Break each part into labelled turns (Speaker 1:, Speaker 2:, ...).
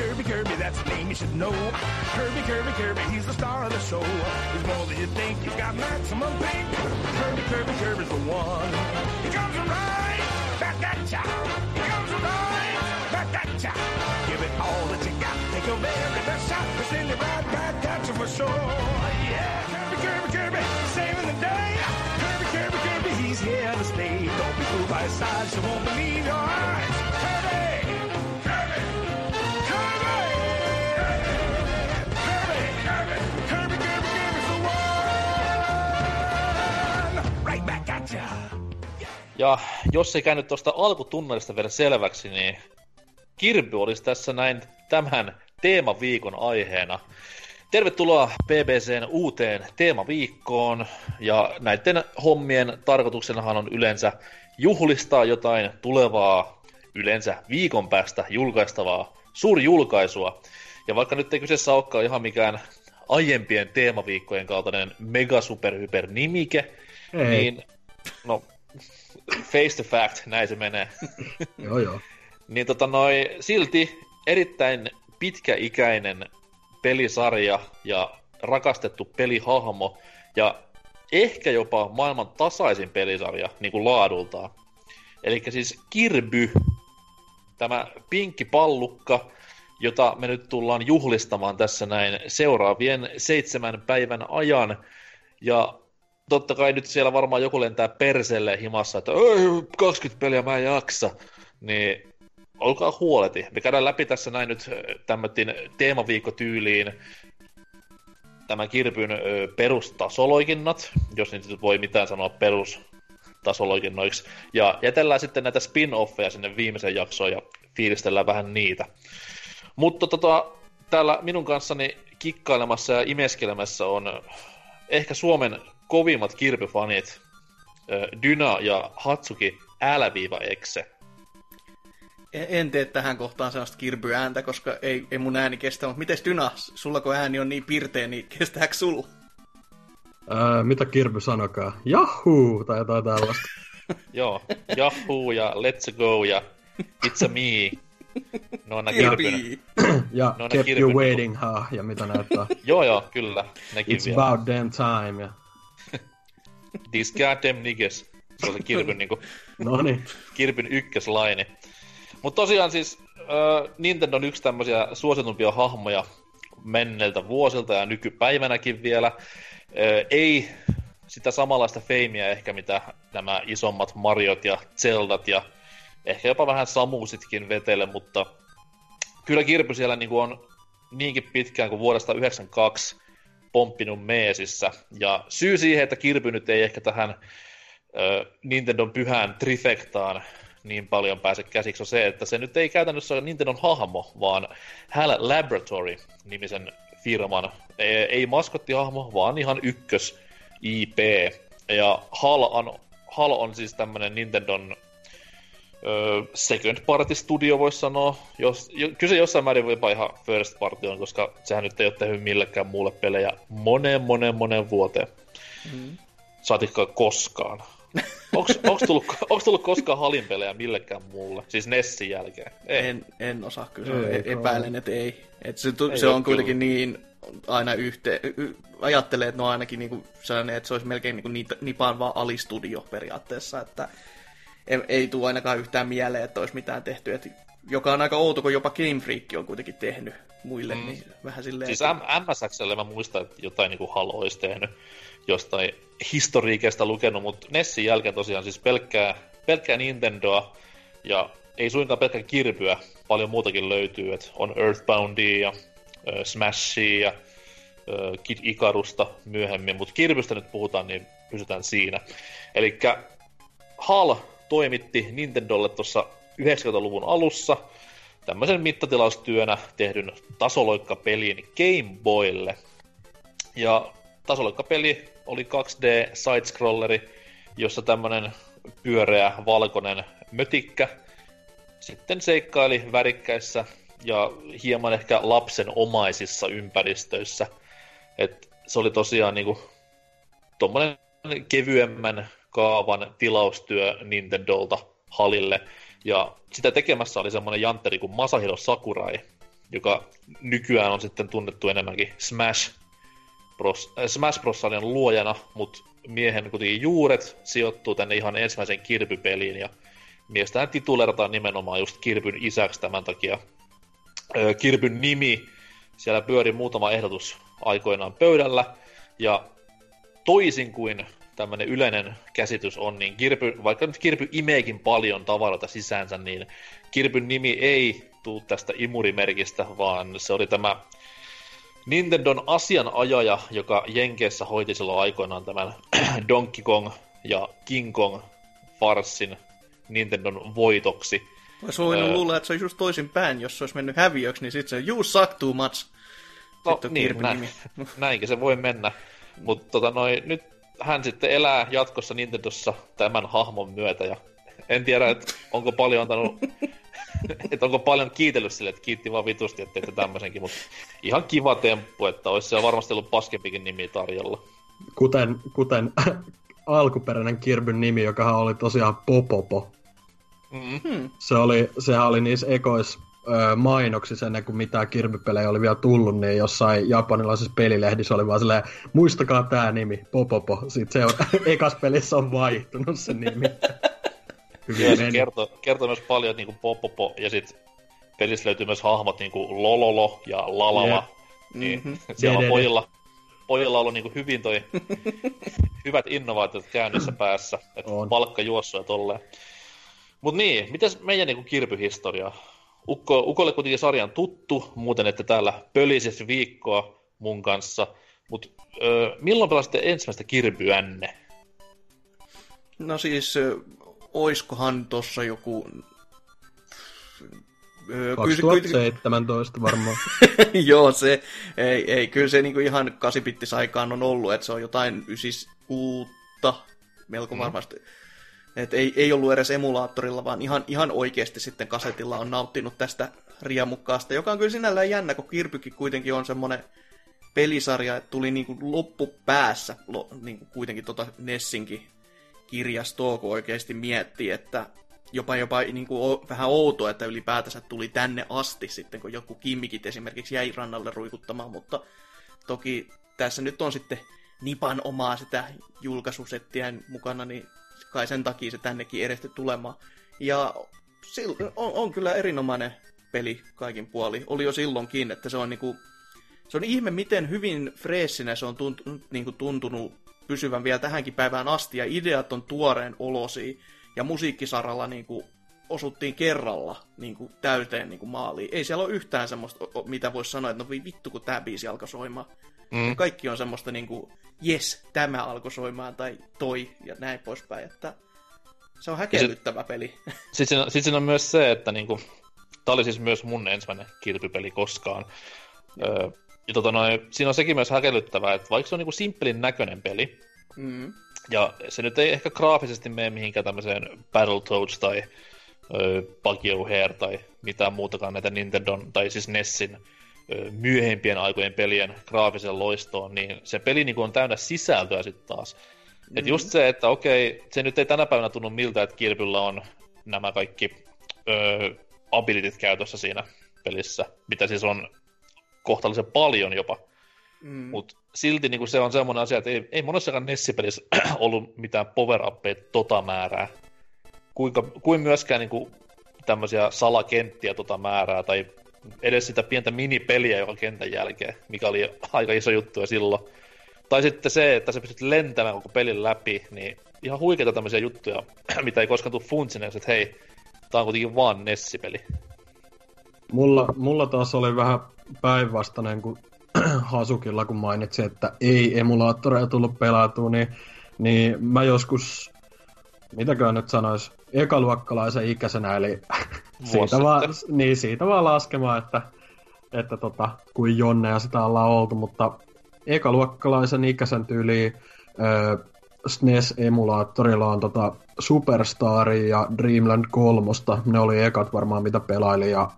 Speaker 1: Kirby, Kirby, that's the name you should know. Kirby, Kirby, Kirby, he's the star of the show. He's more than you think, he's got maximum pink. Kirby, Kirby, Kirby's the one. He comes right back at ya. He comes right back at ya. Give it all that you got. Take your very best shot. We'll send right back at you for sure. Yeah, Kirby, Kirby, Kirby, saving the day. Kirby, Kirby, Kirby, he's here to stay. Don't be fooled by his size, you won't believe your eyes.
Speaker 2: Ja jos ei käynyt tuosta alkutunnelista vielä selväksi, niin Kirby olisi tässä näin tämän teemaviikon aiheena. Tervetuloa BBCn uuteen teemaviikkoon, ja näiden hommien tarkoituksenahan on yleensä juhlistaa jotain tulevaa, yleensä viikon päästä julkaistavaa suurjulkaisua. Ja vaikka nyt ei kyseessä olekaan ihan mikään aiempien teemaviikkojen kaltainen mega super hyper nimike,
Speaker 3: Ei.
Speaker 2: niin no face the fact, näin se menee.
Speaker 3: Joo, joo.
Speaker 2: Niin tota noi, silti erittäin pitkäikäinen pelisarja ja rakastettu pelihahmo ja ehkä jopa maailman tasaisin pelisarja niin kuin laadultaan. Eli siis Kirby, tämä pinkki pallukka, jota me nyt tullaan juhlistamaan tässä näin seuraavien seitsemän päivän ajan. Ja totta kai nyt siellä varmaan joku lentää perselle himassa, että "Ei, 20 peliä mä en jaksa. Niin olkaa huoleti. Me käydään läpi tässä näin nyt tämmötin teemaviikkotyyliin tämän Kirpyn perustasoloikinnat, jos niitä voi mitään sanoa perustasoloikinnoiksi. Ja jätellään sitten näitä spin-offeja sinne viimeiseen jaksoon ja fiilistellään vähän niitä. Mutta tota, täällä minun kanssani kikkailemassa ja imeskelemässä on ehkä Suomen kovimmat kirpyfanit, Dyna ja Hatsuki L-exe.
Speaker 4: En- En tee tähän kohtaan sellaista kirpyääntä, koska ei, ei mun ääni kestä. Mutta miten Dyna, sulla kun ääni on niin pirteä, niin kestääkö sulla?
Speaker 3: Öö, mitä Kirby sanokaa? Jahuu! Tai jotain tällaista.
Speaker 2: Joo, Yahoo ja Let's Go ja It's a Me. No on nää kirpyn.
Speaker 4: Kirpi.
Speaker 3: Ja
Speaker 2: No ne
Speaker 3: kept you waiting, ha, ja mitä näyttää.
Speaker 2: Joo, joo, kyllä. Nekin
Speaker 3: It's
Speaker 2: vielä.
Speaker 3: about damn time, ja
Speaker 2: These goddamn niggas. Se on se kirpyn, niinku,
Speaker 3: no niin.
Speaker 2: kirpyn ykköslaini. Mutta tosiaan siis äh, Nintendo on yksi tämmöisiä suositumpia hahmoja menneiltä vuosilta ja nykypäivänäkin vielä. Äh, ei sitä samanlaista feimiä ehkä, mitä nämä isommat Mariot ja Zeldat ja ehkä jopa vähän Samusitkin vetele, mutta kyllä Kirpy siellä niin on niinkin pitkään kuin vuodesta 1992 pomppinut meesissä. Ja syy siihen, että Kirpy nyt ei ehkä tähän ö, Nintendon pyhään trifektaan niin paljon pääse käsiksi, on se, että se nyt ei käytännössä ole Nintendon hahmo, vaan HAL Laboratory-nimisen firman, ei, ei maskottihahmo, vaan ihan ykkös IP. Ja HAL on, HAL on siis tämmönen Nintendon second party studio, voisi sanoa. Jos, jo, kyllä se jossain määrin jopa ihan first party on, koska sehän nyt ei ole tehnyt millekään muulle pelejä moneen, moneen, moneen vuoteen. Mm. Saatikka koskaan. Onks, onks, tullut, onks tullut koskaan halin pelejä millekään muulle? Siis Nessin jälkeen? Ei.
Speaker 4: En, en osaa kyllä,
Speaker 3: Ei
Speaker 4: ei,
Speaker 3: kai.
Speaker 4: epäilen, että ei. Et se, tu,
Speaker 2: Ei
Speaker 4: se on kuitenkin
Speaker 2: kyllä.
Speaker 4: niin aina yhteen, y, ajattelee, että ne on ainakin niinku sellainen, että se olisi melkein niinku niitä, nipaan vaan alistudio periaatteessa, että ei, ei tule ainakaan yhtään mieleen, että olisi mitään tehty, et, joka on aika outo, kun jopa Game Freak on kuitenkin tehnyt muille, mm. niin vähän silleen...
Speaker 2: Siis
Speaker 4: että-
Speaker 2: MSXlle mä muistan, että jotain niinku Halo olisi tehnyt jostain historiikesta lukenut, mutta Nessin jälkeen tosiaan siis pelkkää, pelkkää Nintendoa ja ei suinkaan pelkkää Kirbyä, paljon muutakin löytyy, että on Earthboundia ja äh, Smashia ja äh, Kid Icarusta myöhemmin, mutta Kirbystä nyt puhutaan, niin pysytään siinä. Eli HAL toimitti Nintendolle tuossa 90-luvun alussa tämmöisen mittatilaustyönä tehdyn tasoloikkapelin Game Boylle. Ja tasoloikkapeli oli 2D sidescrolleri, jossa tämmönen pyöreä valkoinen mötikkä sitten seikkaili värikkäissä ja hieman ehkä lapsen omaisissa ympäristöissä. Et se oli tosiaan niinku tommonen kevyemmän kaavan tilaustyö Nintendolta Halille. Ja sitä tekemässä oli semmonen jantteri kuin Masahiro Sakurai. joka nykyään on sitten tunnettu enemmänkin Smash Bros. Äh, Smash Bros. luojana, mutta miehen kuitenkin juuret sijoittuu tänne ihan ensimmäiseen Kirby-peliin, ja miestään titulerataan nimenomaan just Kirbyn isäksi tämän takia. Kirbyn nimi, siellä pyöri muutama ehdotus aikoinaan pöydällä, ja toisin kuin tämmöinen yleinen käsitys on, niin Kirby, vaikka nyt Kirby imeekin paljon tavaroita sisäänsä, niin Kirbyn nimi ei tuu tästä imurimerkistä, vaan se oli tämä Nintendon asianajaja, joka Jenkeissä hoiti silloin aikoinaan tämän Donkey Kong ja King Kong farssin Nintendon voitoksi.
Speaker 4: Mä voinut öö, luulla, että se olisi just toisin päin, jos se olisi mennyt häviöksi, niin sitten se you suck too much.
Speaker 2: No niin, näin, näinkin se voi mennä. Mutta tota, nyt hän sitten elää jatkossa Nintendossa tämän hahmon myötä ja en tiedä, että onko paljon antanut, että onko paljon kiitellyt sille, että kiitti vaan vitusti, että teitte tämmöisenkin, mutta ihan kiva temppu, että olisi siellä varmasti ollut paskempikin nimi tarjolla.
Speaker 3: Kuten, kuten alkuperäinen Kirbyn nimi, joka oli tosiaan Popopo. Mm-hmm. Se oli, sehän oli niissä ekois mainoksissa ennen kuin mitään kirpipelejä oli vielä tullut, niin jossain japanilaisessa pelilehdissä oli vaan silleen, muistakaa tämä nimi, Popopo. Sitten se on, ekas pelissä on vaihtunut se nimi.
Speaker 2: Hyvin se kertoo, kertoo, myös paljon, että niinku Popopo, ja sitten pelissä löytyy myös hahmot niinku Lololo ja Lalala. Yeah. Niin mm-hmm. siellä on pojilla, pojilla on ollut niinku hyvin toi, hyvät innovaatiot käynnissä päässä. Että palkka juossuu ja tolleen. Mut niin, mitäs meidän niinku kirpyhistoria? Ukko, Ukolle kuitenkin sarjan tuttu, muuten että täällä pölises viikkoa mun kanssa. Mutta milloin pelasitte ensimmäistä kirpyänne?
Speaker 4: No siis, oiskohan tossa joku...
Speaker 3: 2017 varmaan.
Speaker 4: Joo, se, ei, ei, kyllä se niinku ihan kasipittisaikaan on ollut, että se on jotain 96 melko mm. varmasti. Et ei, ei ollut edes emulaattorilla, vaan ihan, ihan oikeasti sitten kasetilla on nauttinut tästä riemukkaasta, joka on kyllä sinällään jännä, kun Kirpykin kuitenkin on semmoinen pelisarja, että tuli niinku loppupäässä lo, niinku kuitenkin tota Nessinkin kirjastoa, kun oikeasti miettii, että jopa, jopa niin kuin vähän outoa, että ylipäätänsä tuli tänne asti sitten, kun joku kimmikit esimerkiksi jäi rannalle ruikuttamaan, mutta toki tässä nyt on sitten Nipan omaa sitä julkaisusettiä mukana, niin kai sen takia se tännekin edestä tulemaan. Ja on, on kyllä erinomainen peli kaikin puoli. Oli jo silloinkin, että se on niinku, se on ihme, miten hyvin freessinä se on tuntunut, niinku tuntunut pysyvän vielä tähänkin päivään asti, ja ideat on tuoreen olosi, ja musiikkisaralla niinku osuttiin kerralla niin kuin täyteen niin kuin maaliin. Ei siellä ole yhtään semmoista, mitä voisi sanoa, että no vittu, kun tämä biisi alkoi soimaan. Mm. Kaikki on semmoista niin kuin, yes, tämä alkoi soimaan, tai toi, ja näin poispäin. Että se on häkellyttävä sit, peli.
Speaker 2: Sitten siinä, sit siinä on myös se, että niin kuin, tämä oli siis myös mun ensimmäinen kilpipeli koskaan. Öö, ja tota noin, siinä on sekin myös häkellyttävää, että vaikka se on niin kuin simppelin näköinen peli, mm. ja se nyt ei ehkä graafisesti mene mihinkään tämmöiseen Battletoads tai Pagio Hair tai mitään muutakaan näitä Nintendon tai siis Nessin myöhempien aikojen pelien graafisen loistoon, niin se peli niin on täynnä sisältöä sitten taas. Mm-hmm. Et just se, että okei, se nyt ei tänä päivänä tunnu miltä, että Kirbyllä on nämä kaikki ö, abilityt käytössä siinä pelissä, mitä siis on kohtalaisen paljon jopa. Mm. Mutta silti niin se on semmoinen asia, että ei, ei monessakaan Nessi-pelissä ollut mitään power tota määrää, kuinka, kuin myöskään niin kuin, tämmöisiä salakenttiä tota määrää, tai edes sitä pientä minipeliä joka kentän jälkeen, mikä oli aika iso juttu jo silloin. Tai sitten se, että sä pystyt lentämään koko pelin läpi, niin ihan huikeita tämmöisiä juttuja, mitä ei koskaan tule funtsineeksi, että hei, tää on kuitenkin vaan Nessipeli.
Speaker 3: Mulla, mulla taas oli vähän päinvastainen kuin Hasukilla, kun mainitsi, että ei emulaattoreja tullut pelautua, niin, niin mä joskus, mitäkään nyt sanois, ekaluokkalaisen ikäisenä, eli siitä vaan, niin, siitä vaan laskemaan, että, että tota, kuin Jonne ja sitä ollaan oltu, mutta ekaluokkalaisen ikäisen tyyliin äh, SNES-emulaattorilla on tota Superstar ja Dreamland 3. Ne oli ekat varmaan mitä pelaili ja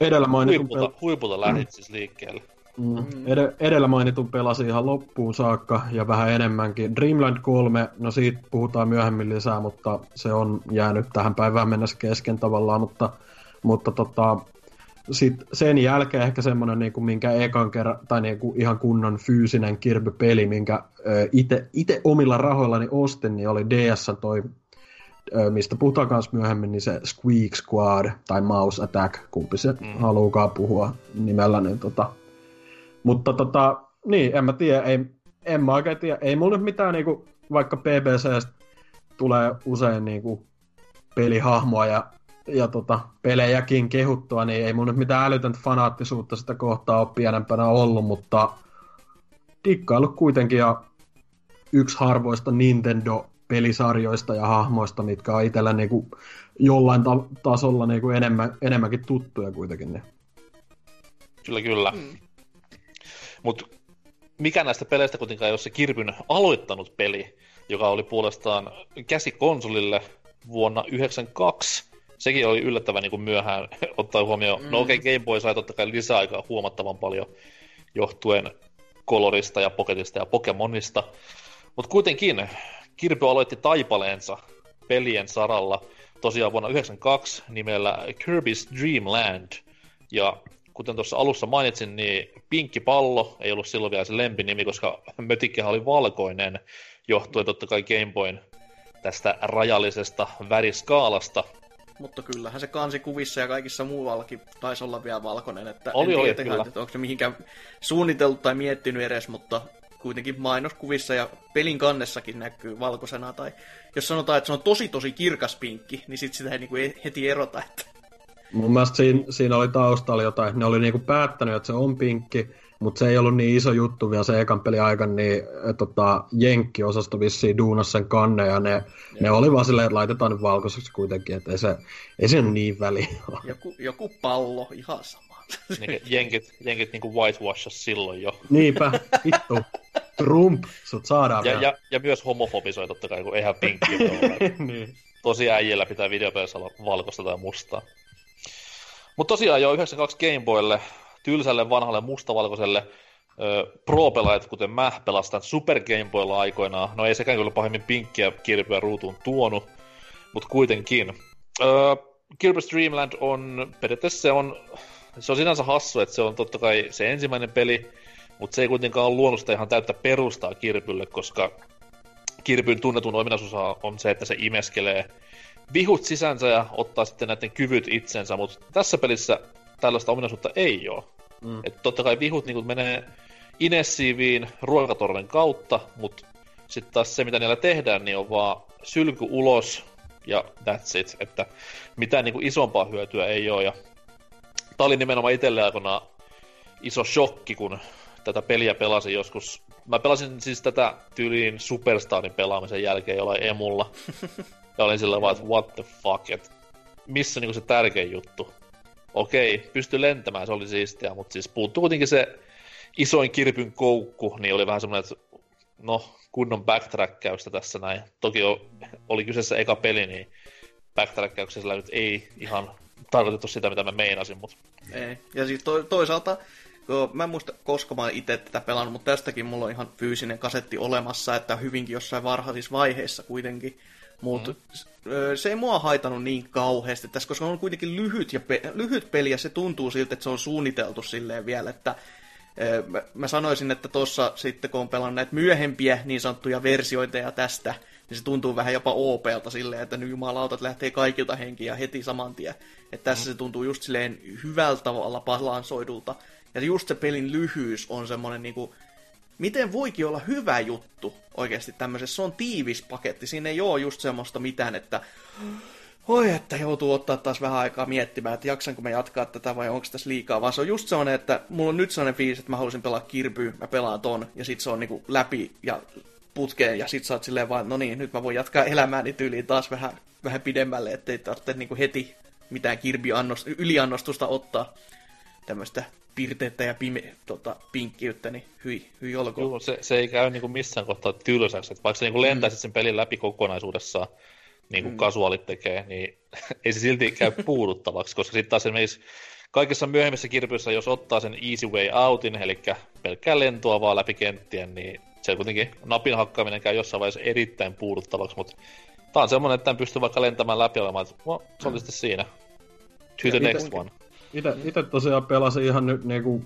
Speaker 2: edellä mainitun... Huipulta, pel- huipulta lähdit siis liikkeelle.
Speaker 3: Mm. Ed- edellä mainitun pelasi ihan loppuun saakka ja vähän enemmänkin. Dreamland 3, no siitä puhutaan myöhemmin lisää, mutta se on jäänyt tähän päivään mennessä kesken tavallaan, mutta, mutta tota, sitten sen jälkeen ehkä semmoinen, niin kuin, minkä ekan kerran, tai niin kuin ihan kunnon fyysinen Kirby-peli, minkä itse omilla rahoillani ostin, niin oli DS toi, ö, mistä puhutaan myös myöhemmin, niin se Squeak Squad tai Mouse Attack, kumpi se mm. haluukaan puhua nimellä. Niin tota. Mutta tota, niin, en mä tiedä, ei, en mä oikein tiedä, ei mulla nyt mitään niinku, vaikka PBC tulee usein niinku pelihahmoa ja ja tota, pelejäkin kehuttua, niin ei mun nyt mitään älytöntä fanaattisuutta sitä kohtaa ole pienempänä ollut, mutta dikkailu kuitenkin ja yksi harvoista Nintendo-pelisarjoista ja hahmoista, mitkä on itsellä niinku jollain ta- tasolla niinku enemmän, enemmänkin tuttuja kuitenkin. Niin.
Speaker 2: Kyllä, kyllä. Mm. Mutta mikä näistä peleistä kuitenkaan ei ole se Kirpyn aloittanut peli, joka oli puolestaan käsikonsolille vuonna 1992 sekin oli yllättävän niin kuin myöhään ottaa huomioon. Mm. No okei, okay, Game Boy sai totta kai lisäaikaa huomattavan paljon johtuen kolorista ja poketista ja Pokemonista. Mutta kuitenkin Kirby aloitti taipaleensa pelien saralla tosiaan vuonna 1992 nimellä Kirby's Dream Land. Ja kuten tuossa alussa mainitsin, niin Pinkki Pallo ei ollut silloin vielä se lempinimi, koska mötikkähän oli valkoinen, johtuen totta kai Game Boyn tästä rajallisesta väriskaalasta.
Speaker 4: Mutta kyllähän se kuvissa ja kaikissa muuallakin taisi olla vielä valkoinen. Että
Speaker 2: oli,
Speaker 4: en
Speaker 2: oli,
Speaker 4: kyllä. että onko se mihinkään suunniteltu tai miettinyt edes, mutta kuitenkin mainoskuvissa ja pelin kannessakin näkyy valkoisena. Tai jos sanotaan, että se on tosi tosi kirkas pinkki, niin sit sitä ei niinku heti erota. Että...
Speaker 3: Mun mielestä siinä, siinä oli taustalla jotain, ne oli niinku päättänyt, että se on pinkki, mutta se ei ollut niin iso juttu vielä se ekan pelin aikana, niin tota, Jenkki-osasto vissiin duunas sen kanne, ja ne, ne oli vaan silleen, että laitetaan nyt valkoiseksi kuitenkin, että ei se, ei se niin väliä
Speaker 4: joku, joku pallo, ihan sama.
Speaker 2: Niin, jenkit, jenkit niin kuin whitewashas silloin jo.
Speaker 3: Niinpä, vittu. Trump, sut saadaan
Speaker 2: ja, ja, ja, myös homofobisoi totta kai, kun eihän pinkki niin. Tosi äijillä pitää videopelissä olla valkoista tai mustaa. Mutta tosiaan jo 92 Game Boylle tylsälle vanhalle mustavalkoiselle pro-pelaajat, kuten mä, pelastan Super Game Boylla aikoinaan. No ei sekään kyllä pahemmin pinkkiä kirpyä ruutuun tuonut, mutta kuitenkin. Öö, Kirby's Dreamland on, periaatteessa se on, se on sinänsä hassu, että se on totta kai se ensimmäinen peli, mutta se ei kuitenkaan ole luonut sitä ihan täyttä perustaa Kirpylle, koska Kirpyn tunnetun ominaisuus on se, että se imeskelee vihut sisänsä ja ottaa sitten näiden kyvyt itsensä, mutta tässä pelissä tällaista ominaisuutta ei ole. Mm. Että totta kai vihut niin menee inessiiviin ruokatorven kautta, mutta sitten taas se, mitä niillä tehdään, niin on vaan sylky ulos ja that's it. Että mitään niin kuin isompaa hyötyä ei ole. Ja tämä oli nimenomaan itselle aikoinaan iso shokki, kun tätä peliä pelasin joskus. Mä pelasin siis tätä tyyliin Superstarin pelaamisen jälkeen jollain emulla. ja olin sillä vaan, että what the fuck, että missä niinku se tärkein juttu okei, pysty lentämään, se oli siistiä, mutta siis puuttuu kuitenkin se isoin kirpyn koukku, niin oli vähän semmoinen, että no, kunnon backtrackkausta tässä näin. Toki oli kyseessä eka peli, niin backtrackkauksessa nyt ei ihan tarkoitettu sitä, mitä mä meinasin, mutta...
Speaker 4: Ei. Ja siis to- toisaalta, kun mä en muista, koska mä itse tätä pelannut, mutta tästäkin mulla on ihan fyysinen kasetti olemassa, että hyvinkin jossain varhaisissa vaiheissa kuitenkin mutta mm. se ei mua haitannut niin kauheasti tässä, koska on kuitenkin lyhyt, ja pe- lyhyt peli ja se tuntuu siltä, että se on suunniteltu silleen vielä, että mä, mä sanoisin, että tuossa sitten kun on pelannut näitä myöhempiä niin sanottuja versioita tästä, niin se tuntuu vähän jopa OPlta silleen, että nyt jumalautat lähtee kaikilta henkiä heti saman tien. Että tässä mm. se tuntuu just silleen hyvältä tavalla balansoidulta. Ja just se pelin lyhyys on semmoinen niinku, miten voikin olla hyvä juttu oikeasti tämmöisessä. Se on tiivis paketti. Siinä ei ole just semmoista mitään, että oi, että joutuu ottaa taas vähän aikaa miettimään, että jaksanko mä jatkaa tätä vai onko tässä liikaa, vaan se on just sellainen, että mulla on nyt sellainen fiilis, että mä haluaisin pelaa kirpyä, mä pelaan ton, ja sit se on niinku läpi ja putkeen, ja sit sä oot silleen vaan, no niin, nyt mä voin jatkaa elämääni tyyliin taas vähän, vähän pidemmälle, ettei tarvitse niinku heti mitään kirbi-yliannostusta ottaa tämmöistä pirteettä ja pime, tota, pinkkiyttä, niin hyi, hyi olkoon.
Speaker 2: Joo, se, se ei käy niin kuin missään kohtaa tylsäksi. Että vaikka se niin kuin lentäisi mm. sen pelin läpi kokonaisuudessaan, niin kuin mm. kasuaalit tekee, niin ei se silti käy puuduttavaksi, koska sitten taas esimerkiksi kaikissa myöhemmissä kirpyissä, jos ottaa sen easy way outin, eli pelkkää lentoa vaan läpi kenttien, niin se kuitenkin napin hakkaaminen käy jossain vaiheessa erittäin puuduttavaksi, mutta tämä on semmoinen, että en pysty vaikka lentämään läpi olemaan, että no, se oli mm. sitten siinä. To the next one.
Speaker 3: Ite, ite tosiaan pelasin ihan nyt niinku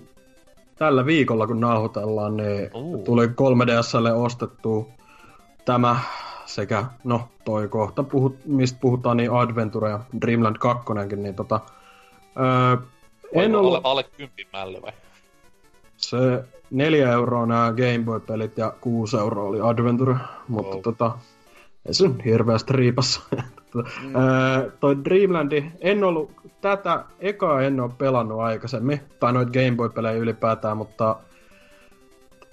Speaker 3: tällä viikolla, kun nauhoitellaan, niin
Speaker 2: Uu.
Speaker 3: tuli 3DSlle ostettu tämä sekä, no toi kohta, puhut, mistä puhutaan, niin Adventure ja Dreamland 2, niin tota, öö, en ollut,
Speaker 2: alle, alle kympin mälly vai?
Speaker 3: se neljä euroa nämä Game Boy-pelit ja kuusi euroa oli Adventure, mutta
Speaker 2: Wow.
Speaker 3: tota, ei se hirveästi riipassa. mm. öö, toi Dreamlandi, en ollut, tätä ekaa en ole pelannut aikaisemmin, tai noit Game Boy-pelejä ylipäätään, mutta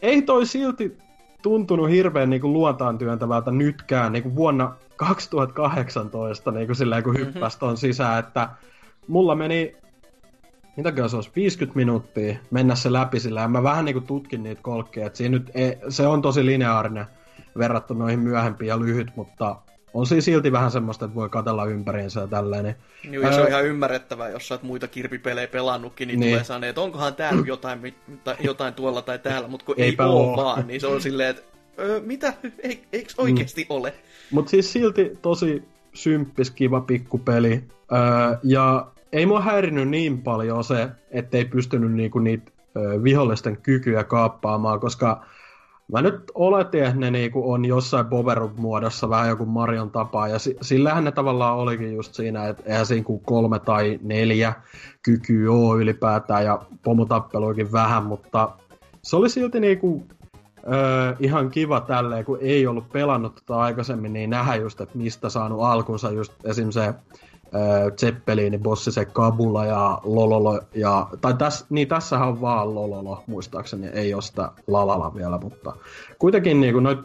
Speaker 3: ei toi silti tuntunut hirveän niinku luontaan työntävältä nytkään, niinku vuonna 2018, niinku silleen kun hyppäsi ton sisään, että mulla meni mitäkään se olisi, 50 minuuttia mennä se läpi sillä, ja mä vähän niinku tutkin niitä kolkkeja, että siinä nyt ei, se on tosi lineaarinen verrattuna noihin myöhempiin ja lyhyt, mutta on siinä silti vähän semmoista, että voi katella ympäriinsä ja tälleen.
Speaker 4: Niin, ja se on ihan ymmärrettävää, jos sä oot muita kirpipelejä pelannutkin, niin,
Speaker 3: Niin.
Speaker 4: tulee sanoa, että onkohan täällä jotain, jotain tuolla tai täällä, mutta kun ei
Speaker 3: Eipä
Speaker 4: oo
Speaker 3: oo.
Speaker 4: vaan, niin se on silleen, että öö, mitä, ei, eikö oikeasti
Speaker 3: Mm.
Speaker 4: ole?
Speaker 3: Mutta siis silti tosi symppis, kiva pikkupeli. Öö, ja ei mua häirinyt niin paljon se, ettei pystynyt niinku niitä öö, vihollisten kykyjä kaappaamaan, koska mä nyt oletin, että ne niinku on jossain Boverup-muodossa vähän joku Marion tapaa, ja si- sillähän ne tavallaan olikin just siinä, että eihän siinä kuin kolme tai neljä kykyä ole ylipäätään, ja pomotappeluikin vähän, mutta se oli silti niinku öö, ihan kiva tälleen, kun ei ollut pelannut tota aikaisemmin, niin nähdä just, että mistä saanut alkunsa just esim. se öö, Zeppelini bossi, se Kabula ja Lololo, ja, tai täs, niin tässähän on vaan Lololo, muistaakseni, ei ole sitä Lalala vielä, mutta kuitenkin niinku noit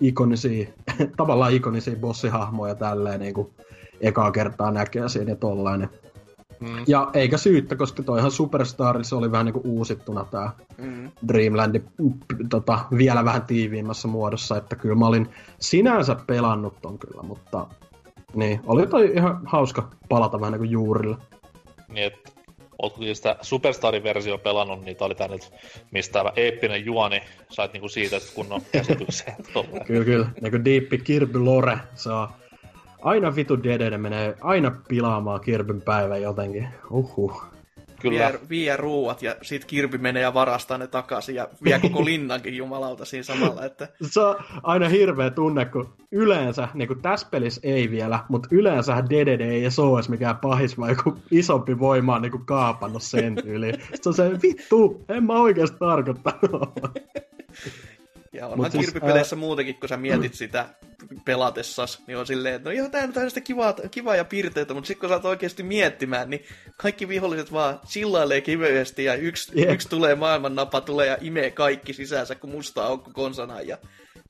Speaker 3: ikonisia, tavallaan ikonisia bossihahmoja tälleen niinku ekaa kertaa näkee siinä ja tollainen.
Speaker 2: Mm.
Speaker 3: Ja eikä syyttä, koska toihan Superstarissa oli vähän niinku uusittuna tää
Speaker 4: Mm.
Speaker 3: Dreamlandi p- tota, vielä vähän tiiviimmässä muodossa, että kyllä mä olin sinänsä pelannut ton kyllä, mutta niin, oli toi ihan hauska palata vähän niin kuin juurille.
Speaker 2: Niin, että ootko sitä Superstarin versio pelannut, niin tää oli tää nyt, mistä tämä eeppinen juoni sait niinku siitä että kunnon käsityksen. Tolleen.
Speaker 3: Kyllä, kyllä. Niin kuin Deep Kirby Lore saa aina vitu Dedede menee aina pilaamaan Kirbyn päivän jotenkin. Uhuh.
Speaker 2: Kyllä,
Speaker 4: Vie, vie ruuat ja sit Kirpi menee ja varastaa ne takaisin ja vie koko linnankin jumalauta siinä samalla, että
Speaker 3: Se on aina hirveä tunne, kun yleensä, niin kuin tässä pelissä ei vielä, mutta yleensä Dedede ei edes ole mikään pahis, vaan joku isompi voima on niin kuin kaapannut sen yli. Sitten se on se, vittu, en mä oikeasti tarkoittanut.
Speaker 4: Ja onhan
Speaker 3: siis,
Speaker 4: kirpipeleissä muutenkin, kun sä mietit sitä pelatessas, niin on silleen, että no joo, tää on sitä kivaa, kivaa ja piirteitä, mutta sitten kun sä oot oikeasti miettimään, niin kaikki viholliset vaan chillailee kiveesti ja yksi,
Speaker 3: Jep.
Speaker 4: yksi tulee maailman napa tulee ja imee kaikki sisäänsä, kun musta aukko konsana ja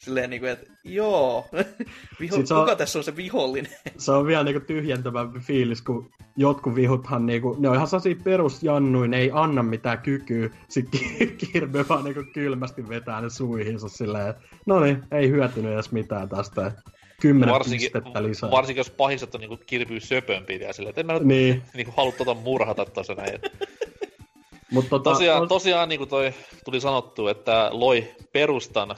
Speaker 4: silleen niin kuin, että joo, Viho,
Speaker 3: Sit se on-
Speaker 4: kuka tässä on se vihollinen?
Speaker 3: se on vielä niinku tyhjentävämpi fiilis, kun jotkut vihuthan niinku, ne on ihan sellaisia perusjannuja, ne ei anna mitään kykyä. Sitten Kirby vaan niinku kylmästi vetää ne suihinsa silleen, no niin, ei hyötynyt edes mitään tästä. Kymmenen
Speaker 2: varsinkin,
Speaker 3: pistettä lisää.
Speaker 2: varsinkin jos pahikset on niinku kirpyy söpömpiä ja silleen, että en mä nyt
Speaker 3: Niin,
Speaker 2: niinku halua tota murhata tossa näin.
Speaker 3: Mutta tota,
Speaker 2: Tosiaan,
Speaker 3: on-
Speaker 2: tosiaan niin kuin toi tuli sanottu, että loi perustan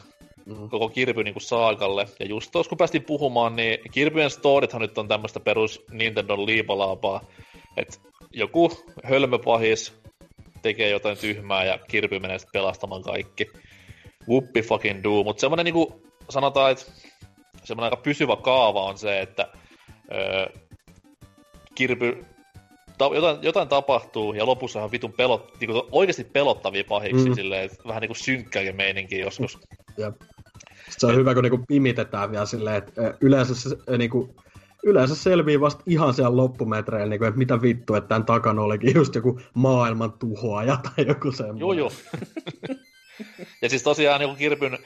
Speaker 3: Mhm.
Speaker 2: koko Kirby niin kuin saagalle. Ja just tuossa kun päästiin puhumaan, niin Kirbyen storithan nyt on tämmöistä perus Nintendo liipalaapaa. Että joku hölmöpahis tekee jotain tyhmää ja Kirby menee sitten pelastamaan kaikki. Whoopi fucking do. Mutta semmonen niinku, sanotaan, että semmonen aika pysyvä kaava on se, että öö, Kirby ta- jotain, jotain tapahtuu ja lopussa on vitun pelot, niinku oikeasti pelottavia pahiksi,
Speaker 3: Mm.
Speaker 2: mm. silleen, että vähän niinku synkkääkin meininki joskus.
Speaker 3: Jep. Se on hyvä, kun niinku pimitetään vielä silleen, että yleensä, se, niinku, yleensä selvii vasta ihan siellä loppumetreillä, niinku, että mitä vittu, että tämän takana olikin just joku maailman tuhoaja tai joku semmoinen.
Speaker 2: Joo, joo. ja siis tosiaan niin Kirpyn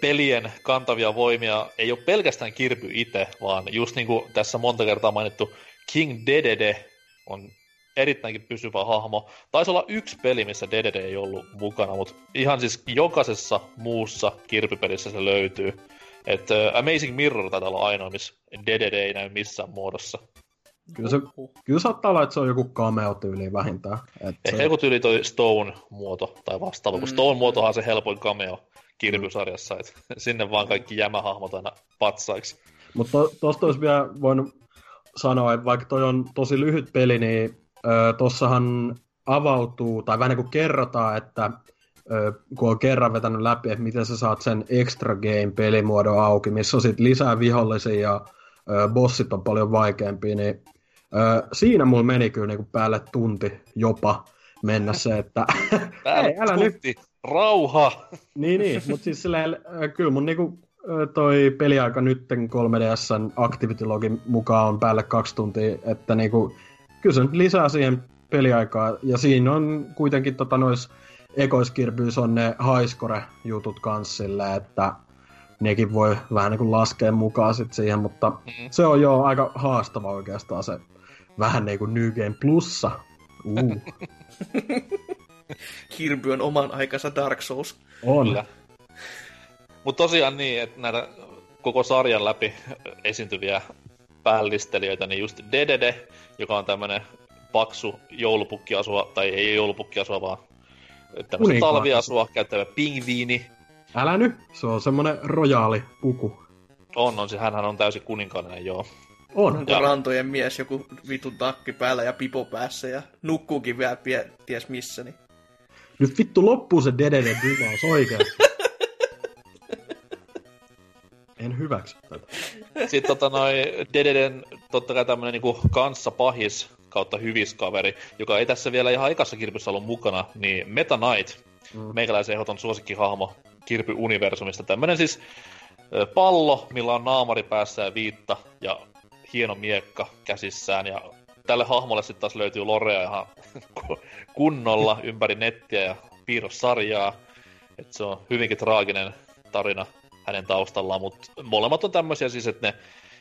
Speaker 2: pelien kantavia voimia ei ole pelkästään Kirpy itse, vaan just niin kuin tässä monta kertaa mainittu King Dedede on erittäinkin pysyvä hahmo. Taisi olla yksi peli, missä Dedede ei ollut mukana, mutta ihan siis jokaisessa muussa Kirpy-pelissä se löytyy. Et, uh, Amazing Mirror taitaa olla ainoa, missä Dedede ei näy missään muodossa.
Speaker 3: Kyllä, se, kyllä saattaa olla, että se on joku cameo-tyyli vähintään. Et
Speaker 2: Ehkä
Speaker 3: se,
Speaker 2: joku tyyli toi Stone-muoto tai vastaava, kun
Speaker 4: Mm.
Speaker 2: Stone-muotohan on se helpoin cameo Kirby-sarjassa, että sinne vaan kaikki jämähahmot aina patsaiksi.
Speaker 3: mutta to, tosta olisi vielä voinut sanoa, että vaikka toi on tosi lyhyt peli, niin ö, tossahan avautuu, tai vähän niin kuin kerrotaan, että kun on kerran vetänyt läpi, että miten sä saat sen extra game pelimuodon auki, missä on sit lisää vihollisia ja bossit on paljon vaikeampia, niin siinä mulla meni kyllä niin kuin päälle tunti jopa mennä se, että
Speaker 2: Päälle
Speaker 3: ei, älä nyt,
Speaker 2: tunti. Rauha!
Speaker 3: niin, niin, mutta siis silleen, kyllä mun niinku toi peliaika nytten 3DSn Activity Login mukaan on päälle kaksi tuntia, että niinku, kyllä se nyt lisää siihen peliaikaa, ja siinä on kuitenkin tota nois ekoiskirpyys on ne highscore-jutut kans silleen, että nekin voi vähän niinku laskea mukaan sit siihen, mutta
Speaker 2: Mm.
Speaker 3: se on jo aika haastava oikeastaan se vähän niinku New Game Plussa. Uh,
Speaker 4: Kirby on oman aikansa Dark Souls.
Speaker 3: on.
Speaker 2: Mutta tosiaan niin, että näitä koko sarjan läpi esiintyviä päällistelijöitä, niin just Dedede, joka on tämmönen paksu joulupukkiasua, tai ei joulupukkiasua, vaan tämmöistä
Speaker 3: Kuninkaat.
Speaker 2: talviasua käyttävä pingviini.
Speaker 3: Älä nyt, se on semmonen rojaali puku.
Speaker 2: On, on se, hänhän on täysin kuninkaallinen, joo.
Speaker 3: On.
Speaker 4: Onko
Speaker 2: Ja-
Speaker 4: rantojen mies joku vitun takki päällä ja pipo päässä ja nukkuukin vielä pie, ties missä, niin
Speaker 3: Nyt vittu loppuu se Dedede dynaus oikeesti. en hyväksy tätä.
Speaker 2: Sitten tota noi Dededen totta kai tämmönen niinku kanssa pahis kautta hyviskaveri, joka ei tässä vielä ihan ekassa kirpyssä ollut mukana, niin Meta Knight,
Speaker 3: Mm.
Speaker 2: meikäläisen ehdoton suosikkihahmo Kirpy-universumista. Tämmönen siis pallo, millä on naamari päässä ja viitta ja hieno miekka käsissään. Ja tälle hahmolle sitten taas löytyy lorea ihan ku- kunnolla ympäri nettiä ja piirrossarjaa. Et se on hyvinkin traaginen tarina hänen taustallaan, mutta molemmat on tämmöisiä siis, että ne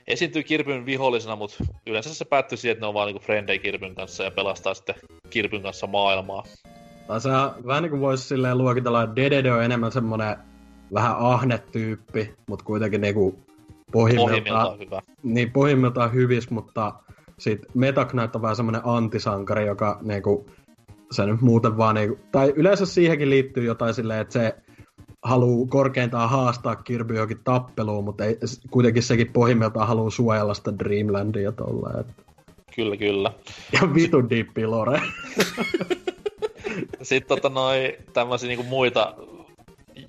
Speaker 2: esiintyy Kirpyn vihollisena, mutta yleensä se päättyy siihen, että ne on vaan niinku frendei Kirpyn kanssa ja pelastaa sitten Kirpyn kanssa maailmaa.
Speaker 3: Tai se vähän niin kuin voisi silleen luokitella, että Dedede on enemmän semmonen vähän ahne tyyppi, mutta kuitenkin niinku pohjimmiltaan,
Speaker 2: Pohjimmiltaan hyvä.
Speaker 3: niin pohjimmiltaan hyvis, mutta sit Meta Knight on vähän semmonen antisankari, joka niinku, se nyt muuten vaan niinku, tai yleensä siihenkin liittyy jotain silleen, että se haluu korkeintaan haastaa Kirby johonkin tappeluun, mutta ei, kuitenkin sekin pohjimmiltaan haluu suojella sitä Dreamlandia tolleen. että-
Speaker 2: Kyllä, kyllä.
Speaker 3: Ja vitun diippi lore.
Speaker 2: Sitten tota noi tämmöisiä niinku muita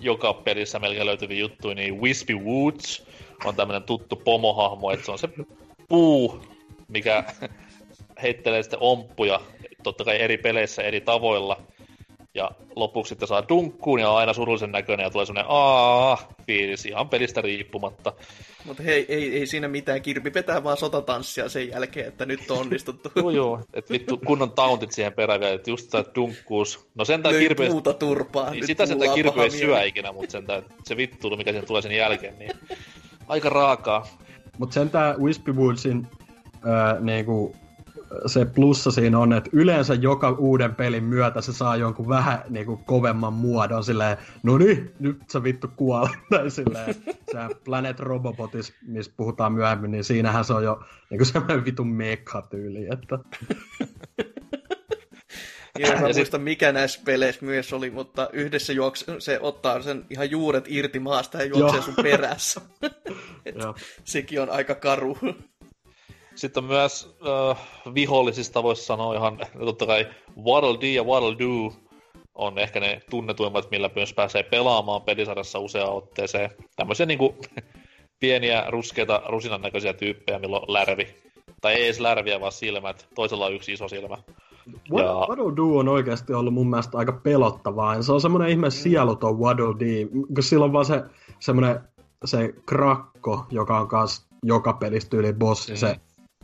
Speaker 2: joka pelissä melkein löytyviä juttuja, niin Wispy Woods on tämmönen tuttu pomohahmo, että se on se puu, mikä heittelee sitten omppuja, totta kai eri peleissä eri tavoilla. Ja lopuksi sitten saa dunkkuun ja on aina surullisen näköinen ja tulee semmonen aah fiilis ihan pelistä riippumatta.
Speaker 4: Mutta hei, ei, ei siinä mitään. Kirpi vetää vaan sotatanssia sen jälkeen, että nyt on onnistuttu.
Speaker 2: Joo joo, että vittu kunnon tauntit siihen perään vielä, että just tää dunkkuus. No sentään
Speaker 4: Löi
Speaker 2: kirpeä
Speaker 4: puuta turpaa.
Speaker 2: Niin sitä sen
Speaker 4: paha
Speaker 2: ei syö ikinä, mutta sen se vittuilu, mikä sen tulee sen jälkeen, niin aika raakaa.
Speaker 3: Mutta sen tää Wispy Woodsin öö, niinku, se plussa siinä on, että yleensä joka uuden pelin myötä se saa jonkun vähän niinku kovemman muodon silleen, no niin, nyt sä vittu kuolet. Tai silleen, se Planet Robobotis, missä puhutaan myöhemmin, niin siinähän se on jo niinku semmoinen vitun mekka-tyyli, että
Speaker 4: Joo, mä
Speaker 2: sit-
Speaker 4: muista mikä näissä peleissä myös oli, mutta yhdessä juoks, se ottaa sen ihan juuret irti maasta ja juoksee sun perässä. Et
Speaker 3: joo.
Speaker 4: Sekin on aika karu.
Speaker 2: Sitten on myös äh, vihollisista voisi sanoa ihan, totta kai Waddle Dee ja Waddle Doo on ehkä ne tunnetuimmat, millä myös pääsee pelaamaan pelisarjassa useaan otteeseen. Tämmöisiä niinku pieniä, ruskeita, rusinan näköisiä tyyppejä, millä on lärvi. Tai ei edes lärviä, vaan silmät. Toisella on yksi iso silmä. Ja-
Speaker 3: Waddle Doo on oikeasti ollut mun mielestä aika pelottavaa. Ja se on semmoinen ihme sieluton Waddle Dee, kun sillä on vaan se semmoinen se krakko, joka on kans joka pelistä tyyli bossi,
Speaker 2: Mm.
Speaker 3: se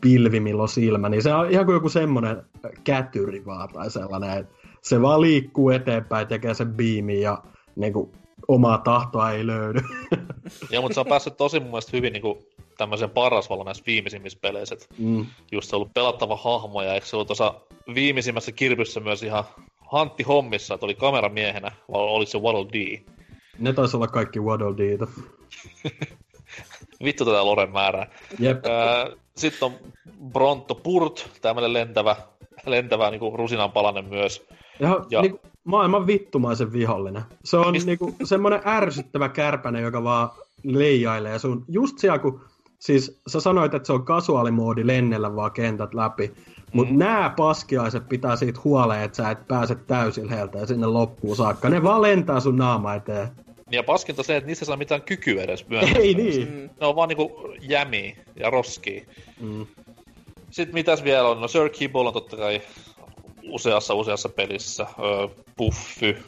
Speaker 3: pilvi, millä on silmä, niin se on ihan kuin joku semmoinen kätyri vaan tai sellainen, että se vaan liikkuu eteenpäin, tekee sen biimin ja niinku, omaa tahtoa ei löydy.
Speaker 2: Joo, mutta se on päässyt tosi mun mielestä hyvin niinku tämmöisen parasvalon näissä viimeisimmissä peleissä.
Speaker 3: Mm.
Speaker 2: just se on ollut pelattava hahmo, ja eikö se ollut tuossa viimeisimmässä kirpyssä myös ihan Hantti hommissa, että oli kameramiehenä, vai oliko se Waddle Dee?
Speaker 3: Ne taisi olla kaikki Waddle Deeta.
Speaker 2: Vittu tätä Loren määrää.
Speaker 3: Jep.
Speaker 2: Öö, Sitten on Bronto Purt, tämmönen lentävä, lentävä niinku rusinanpalanen myös.
Speaker 3: Ja,
Speaker 2: Ja-
Speaker 3: Niinku, maailman vittumaisen vihollinen. Se on
Speaker 2: Mist-
Speaker 3: niinku, semmoinen ärsyttävä kärpänen, joka vaan leijailee sun. Just siellä, kun siis sä sanoit, että se on kasuaalimoodi lennellä vaan kentät läpi. Mutta mm. nämä paskiaiset pitää siitä huoleen, että sä et pääse täysilheeltä ja sinne loppuun saakka. Ne vaan lentää sun naama eteen.
Speaker 2: Ja paskinta se, että niistä saa mitään kykyä edes
Speaker 3: myöhemmin. Ei niin.
Speaker 2: Ne on vaan niinku jämi ja roski. Mm. Sitten mitäs vielä on? No Sir Kibble on totta kai useassa useassa pelissä. Öö, Buffy,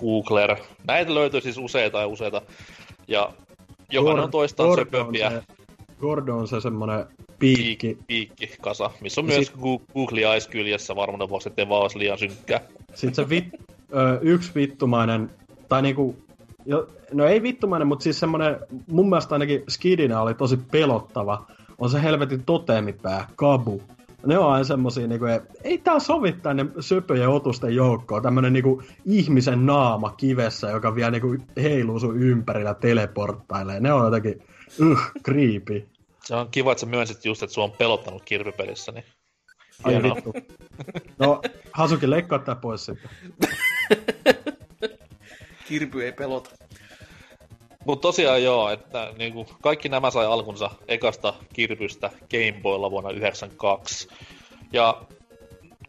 Speaker 2: Googler. Näitä löytyy siis useita ja useita. Ja jokainen on toistaan söpömpiä. Se,
Speaker 3: Gordon on se semmonen piikki.
Speaker 2: Piikki, kasa, missä on myös sit... Google Eyes kyljessä varmuuden vuoksi, ettei vaan olisi liian synkkää.
Speaker 3: Sitten se vit, ö, yksi vittumainen, tai niinku, jo, no ei vittumainen, mutta siis semmonen, mun mielestä ainakin skidina oli tosi pelottava, on se helvetin totemipää, Kabu. Ne on aina semmosia, niinku, ei tää sovi tänne söpöjen otusten joukkoon. Tämmönen niinku, ihmisen naama kivessä, joka vielä niinku, heiluu sun ympärillä teleporttailee. Ne on jotenkin, uh, creepy.
Speaker 2: Se on kiva, että sä myönsit just, että sua on pelottanut kirpipelissä, niin...
Speaker 3: Ai vittu. No, Hasuki, leikkaa tää pois sitten.
Speaker 4: Kirpy ei pelota.
Speaker 2: Mutta tosiaan joo, että niinku, kaikki nämä sai alkunsa ekasta Kirpystä Game Boylla vuonna 1992. Ja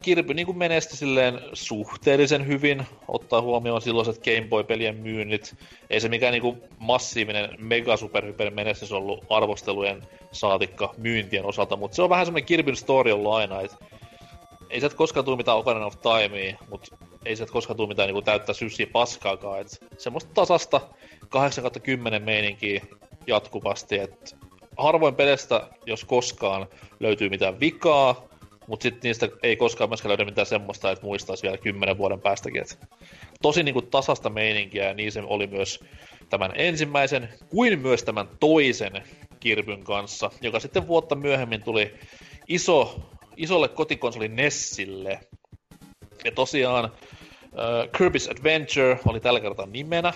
Speaker 2: Kirby niinku menesti silleen suhteellisen hyvin, ottaa huomioon silloiset Game Boy-pelien myynnit. Ei se mikään niinku massiivinen mega super hyper menestys ollut arvostelujen saatikka myyntien osalta, mutta se on vähän semmoinen Kirbyn story ollut aina, että ei se koskaan tule mitään Ocarina of Timea, mutta ei se koskaan tule mitään niinku täyttää syssiä paskaakaan. Et semmoista tasasta 8-10 meininkiä jatkuvasti, että harvoin pelestä, jos koskaan, löytyy mitään vikaa, mutta sitten niistä ei koskaan myöskään löydä mitään semmoista, että muistaisi vielä kymmenen vuoden päästäkin. Et tosi niinku tasasta meininkiä ja niin se oli myös tämän ensimmäisen kuin myös tämän toisen kirpyn kanssa, joka sitten vuotta myöhemmin tuli iso, isolle kotikonsoli Nessille. Ja tosiaan uh, Kirby's Adventure oli tällä kertaa nimenä,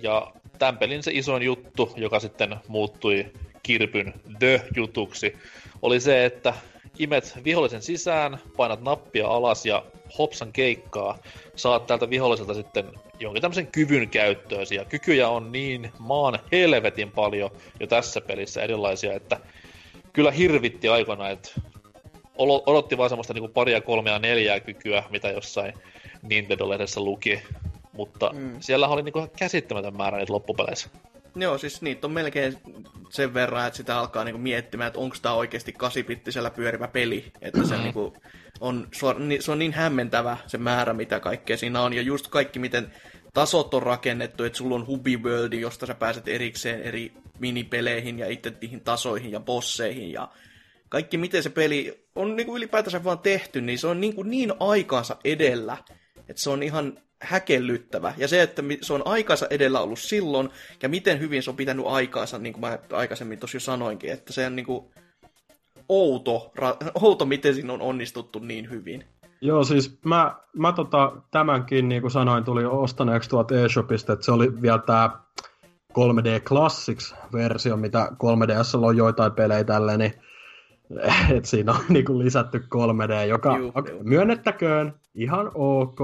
Speaker 2: ja tämän pelin se isoin juttu, joka sitten muuttui Kirpyn The-jutuksi, oli se, että imet vihollisen sisään, painat nappia alas ja hopsan keikkaa, saat tältä viholliselta sitten jonkin tämmöisen kyvyn käyttöösi. Ja kykyjä on niin maan helvetin paljon jo tässä pelissä erilaisia, että kyllä hirvitti aikoina, että odotti vaan semmoista niinku paria, kolmea, neljää kykyä, mitä jossain Nintendo-lehdessä luki. Mutta mm. siellä oli niinku käsittämätön määrä niitä loppupeleissä.
Speaker 4: Joo, siis niitä on melkein sen verran, että sitä alkaa niinku miettimään, että onko tämä oikeasti kasipittisellä pyörivä peli. Että se, mm. niinku on, se on niin hämmentävä se määrä, mitä kaikkea siinä on. Ja just kaikki, miten tasot on rakennettu, että sulla on Hubi World, josta sä pääset erikseen eri minipeleihin ja itse niihin tasoihin ja bosseihin ja kaikki miten se peli on niin kuin ylipäätänsä vaan tehty, niin se on niin, kuin niin aikaansa edellä, että se on ihan häkellyttävä. Ja se, että se on aikansa edellä ollut silloin, ja miten hyvin se on pitänyt aikaansa, niin kuin mä aikaisemmin tosi jo sanoinkin, että se on niin kuin outo, ra- outo, miten siinä on onnistuttu niin hyvin.
Speaker 3: Joo, siis mä, mä tota, tämänkin, niin kuin sanoin, tuli ostaneeksi tuolta eShopista, että se oli vielä tämä 3D Classics-versio, mitä 3DS on joitain pelejä tälleen, niin että siinä on niin kuin lisätty 3D, joka okay, myönnettäköön ihan ok,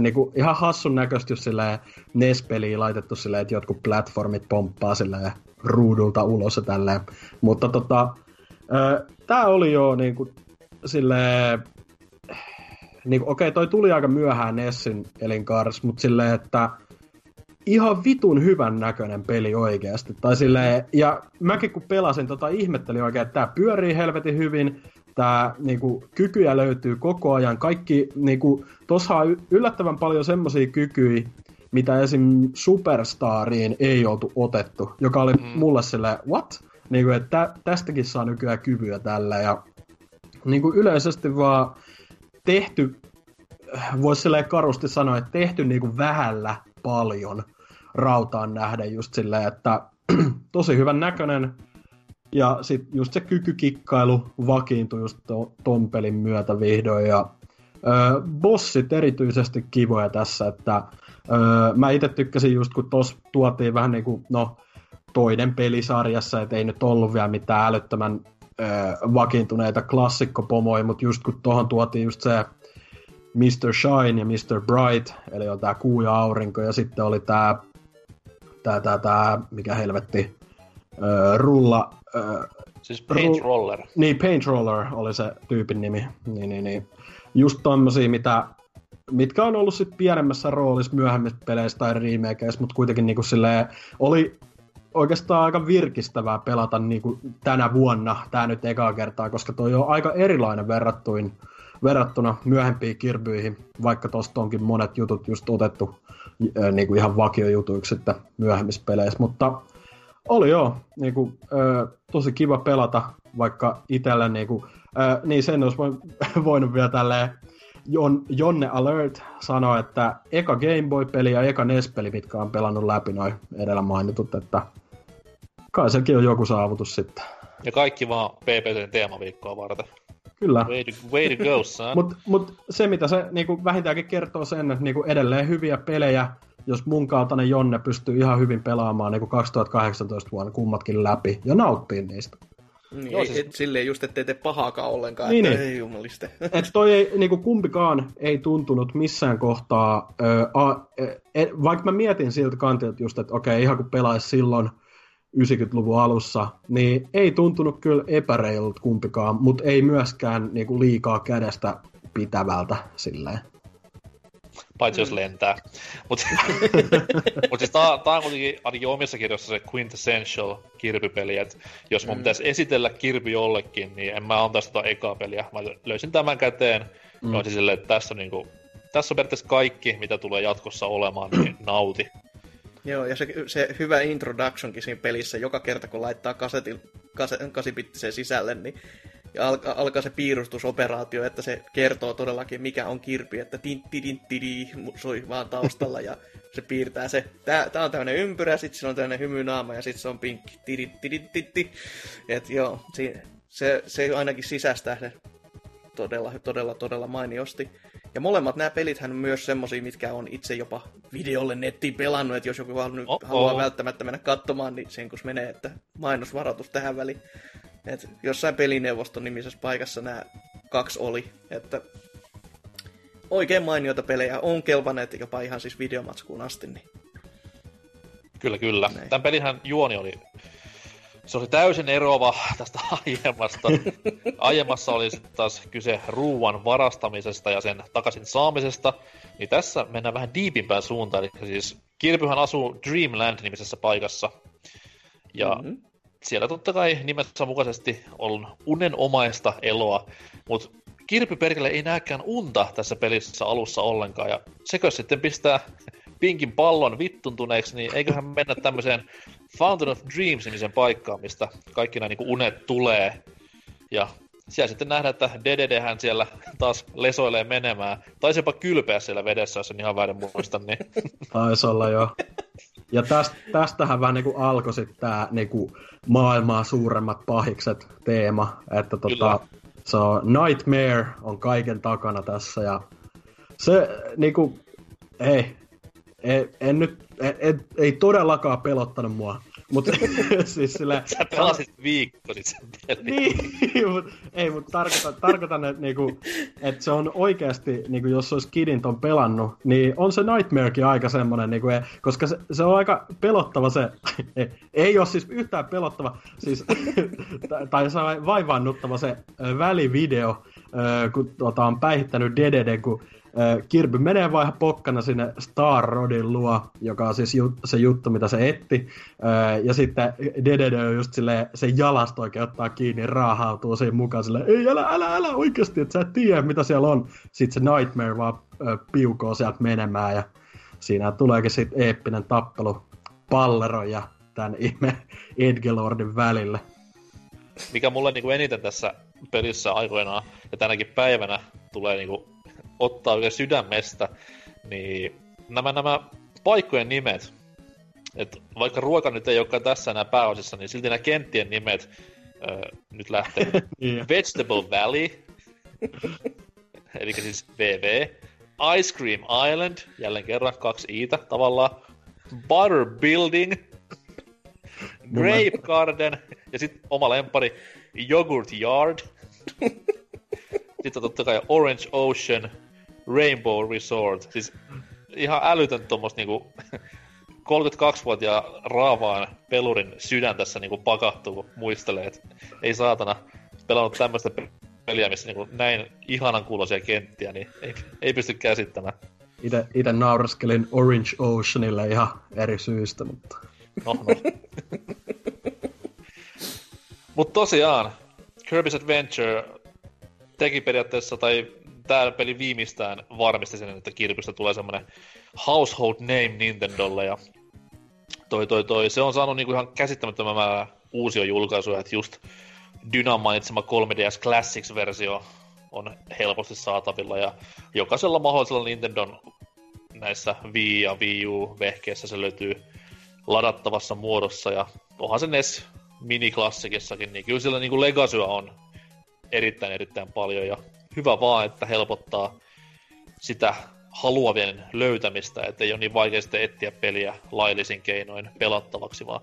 Speaker 3: niin kuin, ihan hassun näköisesti, jos silleen NES-peliä laitettu silleen, että jotkut platformit pomppaa silleen ruudulta ulos ja tälleen. Mutta tota, tää oli jo niin kuin, silleen, niin okei, okay, toi tuli aika myöhään Nessin elinkaarissa, mutta silleen, että ihan vitun hyvän näköinen peli oikeasti. Tai silleen, ja mäkin kun pelasin, tota, ihmettelin oikein, että tää pyörii helvetin hyvin, tää niinku, kykyjä löytyy koko ajan. Kaikki, niinku, tossa on yllättävän paljon semmosia kykyjä, mitä esim. Superstariin ei oltu otettu, joka oli mm. mulle silleen, what? Niinku, että tästäkin saa nykyään kyvyä tällä, ja niinku, yleisesti vaan tehty, voisi silleen karusti sanoa, että tehty niinku vähällä paljon rautaan nähden just silleen, että tosi hyvän näköinen, ja sitten just se kykykikkailu vakiintui just to, ton pelin myötä vihdoin. Ja ö, bossit erityisesti kivoja tässä, että ö, mä itse tykkäsin just kun tos tuotiin vähän niinku, no toinen pelisarjassa, että ei nyt ollut vielä mitään älyttömän ö, vakiintuneita klassikkopomoja, mutta just kun tuohon tuotiin just se Mr. Shine ja Mr. Bright, eli on tää kuu ja aurinko, ja sitten oli tää, tää, tää, tää mikä helvetti, ö, rulla,
Speaker 2: Siis Paint
Speaker 3: Ru-
Speaker 2: Roller.
Speaker 3: Niin, Paint Roller oli se tyypin nimi. Niin, niin, niin. Just tommosia, mitä, mitkä on ollut sit pienemmässä roolissa myöhemmissä peleissä tai remakeissa, mutta kuitenkin niinku silleen, oli oikeastaan aika virkistävää pelata niinku tänä vuonna, tää nyt ekaa kertaa, koska toi on aika erilainen verrattuin, verrattuna myöhempiin kirbyihin, vaikka tosta onkin monet jutut just otettu äh, niinku ihan vakiojutuiksi sitten myöhemmissä peleissä, mutta oli joo, niinku, ö, tosi kiva pelata, vaikka itsellä niinku, ö, niin sen olisi voin, voinut vielä tälleen Jon, Jonne Alert sanoa, että eka Game Boy-peli ja eka NES-peli, mitkä on pelannut läpi noin edellä mainitut, että kai sekin on joku saavutus sitten.
Speaker 2: Ja kaikki vaan PPCn teemaviikkoa varten.
Speaker 3: Kyllä.
Speaker 2: Way to, way to go, son.
Speaker 3: Mutta mut se, mitä se niinku, vähintäänkin kertoo sen, että niinku, edelleen hyviä pelejä, jos mun kaltainen Jonne pystyy ihan hyvin pelaamaan niinku 2018 vuonna kummatkin läpi ja nauttii niistä.
Speaker 4: Niin,
Speaker 2: Joo, siis-
Speaker 4: et, silleen just, ettei tee pahaakaan ollenkaan,
Speaker 3: Niin,
Speaker 4: että
Speaker 3: niin.
Speaker 4: ei jumaliste.
Speaker 3: Et toi ei, niinku kumpikaan ei tuntunut missään kohtaa, ö, a, e, vaikka mä mietin siltä kantilta just, että okei, ihan kun pelaisi silloin 90-luvun alussa, niin ei tuntunut kyllä epäreilut kumpikaan, mutta ei myöskään niinku liikaa kädestä pitävältä silleen.
Speaker 2: Paitsi jos lentää. Mutta mut siis tää, tää on kuitenkin ainakin omissa kirjoissa se quintessential kirpypeli, että jos mun mm. pitäisi esitellä kirpy jollekin, niin en mä antaisi tota ekaa peliä. Mä löysin tämän käteen, mm. ja olisin silleen, että tässä on, niinku, tässä on periaatteessa kaikki, mitä tulee jatkossa olemaan, niin nauti.
Speaker 4: Joo, ja se, se hyvä introductionkin siinä pelissä, joka kerta kun laittaa kasetin, kase, kasipittiseen sisälle, niin ja alkaa, alkaa se piirustusoperaatio, että se kertoo todellakin, mikä on kirpi, että tinttidinttidi soi vaan taustalla, ja se piirtää se, tää, tää on tämmönen ympyrä, sit se on tämmönen hymynaama, ja sit se on pinkki, tidinttidintti. Et joo, se, se ainakin sisästää se todella, todella, todella mainiosti. Ja molemmat nämä pelithän on myös semmosia, mitkä on itse jopa videolle nettiin pelannut, että jos joku haluaa,
Speaker 2: Oh-oh.
Speaker 4: haluaa välttämättä mennä katsomaan, niin sen kun menee, että mainosvaroitus tähän väliin. Et jossain pelineuvoston nimisessä paikassa nämä kaksi oli, että oikein mainioita pelejä on kelvaneet jopa ihan siis videomatskuun asti. Niin.
Speaker 2: Kyllä, kyllä.
Speaker 4: Näin.
Speaker 2: Tämän pelinhän juoni oli, se oli täysin eroava tästä aiemmasta. Aiemmassa oli sitten taas kyse ruuan varastamisesta ja sen takaisin saamisesta. Niin tässä mennään vähän diipimpään suuntaan. Eli siis Kirpyhän asuu Dreamland-nimisessä paikassa. Ja mm-hmm. siellä totta kai nimessä mukaisesti on unenomaista eloa, mutta Kirpy perkele ei näkään unta tässä pelissä alussa ollenkaan, ja sekö sitten pistää pinkin pallon vittuntuneeksi, niin eiköhän mennä tämmöiseen Fountain of Dreams-nimisen paikkaan, mistä kaikki nämä niin unet tulee. Ja siellä sitten nähdään, että DDDhän siellä taas lesoilee menemään. Taisi jopa kylpeä siellä vedessä, jos en ihan väärin muista. Niin.
Speaker 3: Taisi olla jo. Ja täst, tästähän vähän niinku alkoi sitten tämä niinku maailmaa suuremmat pahikset teema, että tota, se on Nightmare on kaiken takana tässä ja se niinku, ei, ei en nyt, ei, ei, ei todellakaan pelottanut mua, mutta siis silleen,
Speaker 2: Sä pelasit viikko sit sen pelin.
Speaker 3: niin, mut, ei, mutta tarkoitan, tarkoitan että niinku, et se on oikeasti, niinku, jos olisi Kidin ton pelannut, niin on se Nightmarekin aika semmoinen, niinku, e- koska se, se, on aika pelottava se, ei, ei ole siis yhtään pelottava, siis, tai- se on vaivaannuttava se välivideo, kun tuota, on päihittänyt Dededen, kun Kirby menee vaan pokkana sinne Star Rodin luo, joka on siis ju- se juttu, mitä se etti. Ja sitten Dedede on just silleen, se jalasta oikein ottaa kiinni, raahautuu siinä mukaan silleen, ei älä, älä, älä oikeasti, että sä et tiedä, mitä siellä on. Sitten se Nightmare vaan piukoo sieltä menemään ja siinä tuleekin sitten eeppinen tappelu Palleron ja tämän ihme Edgelordin välille.
Speaker 2: mikä mulle niinku eniten tässä pelissä aikoinaan ja tänäkin päivänä tulee niinku ottaa oikein sydämestä, niin nämä, nämä paikkojen nimet, et vaikka ruoka nyt ei olekaan tässä enää pääosissa, niin silti nämä kenttien nimet ö, nyt lähtee.
Speaker 3: Niin.
Speaker 2: Vegetable Valley, eli siis VV, Ice Cream Island, jälleen kerran kaksi iitä tavallaan, Butter Building, Grape Garden ja sitten oma lempari Yogurt Yard. sitten totta kai Orange Ocean, Rainbow Resort. Siis ihan älytön tuommoista niinku 32-vuotiaan raavaan pelurin sydän tässä niinku pakahtuu, kun muistelee, että ei saatana, pelannut tämmöistä peliä, missä niinku näin ihanan kuuloisia kenttiä, niin ei, ei pysty käsittämään.
Speaker 3: Ite, ite nauraskelin Orange Oceanille ihan eri syystä, mutta...
Speaker 2: No, no. Mutta tosiaan, Kirby's Adventure teki periaatteessa, tai tämä peli viimeistään varmisti sen, että Kirbystä tulee semmoinen household name Nintendolle, ja toi, toi, toi, se on saanut niinku ihan käsittämättömän määrä uusia julkaisuja, että just Dynan mainitsema 3DS Classics-versio on helposti saatavilla, ja jokaisella mahdollisella Nintendon näissä Wii ja Wii U-vehkeissä se löytyy ladattavassa muodossa, ja onhan se NES miniklassikissakin, niin kyllä sillä niin legasyä on erittäin erittäin paljon, ja hyvä vaan, että helpottaa sitä haluavien löytämistä, että ei ole niin vaikea etsiä peliä laillisin keinoin pelattavaksi, vaan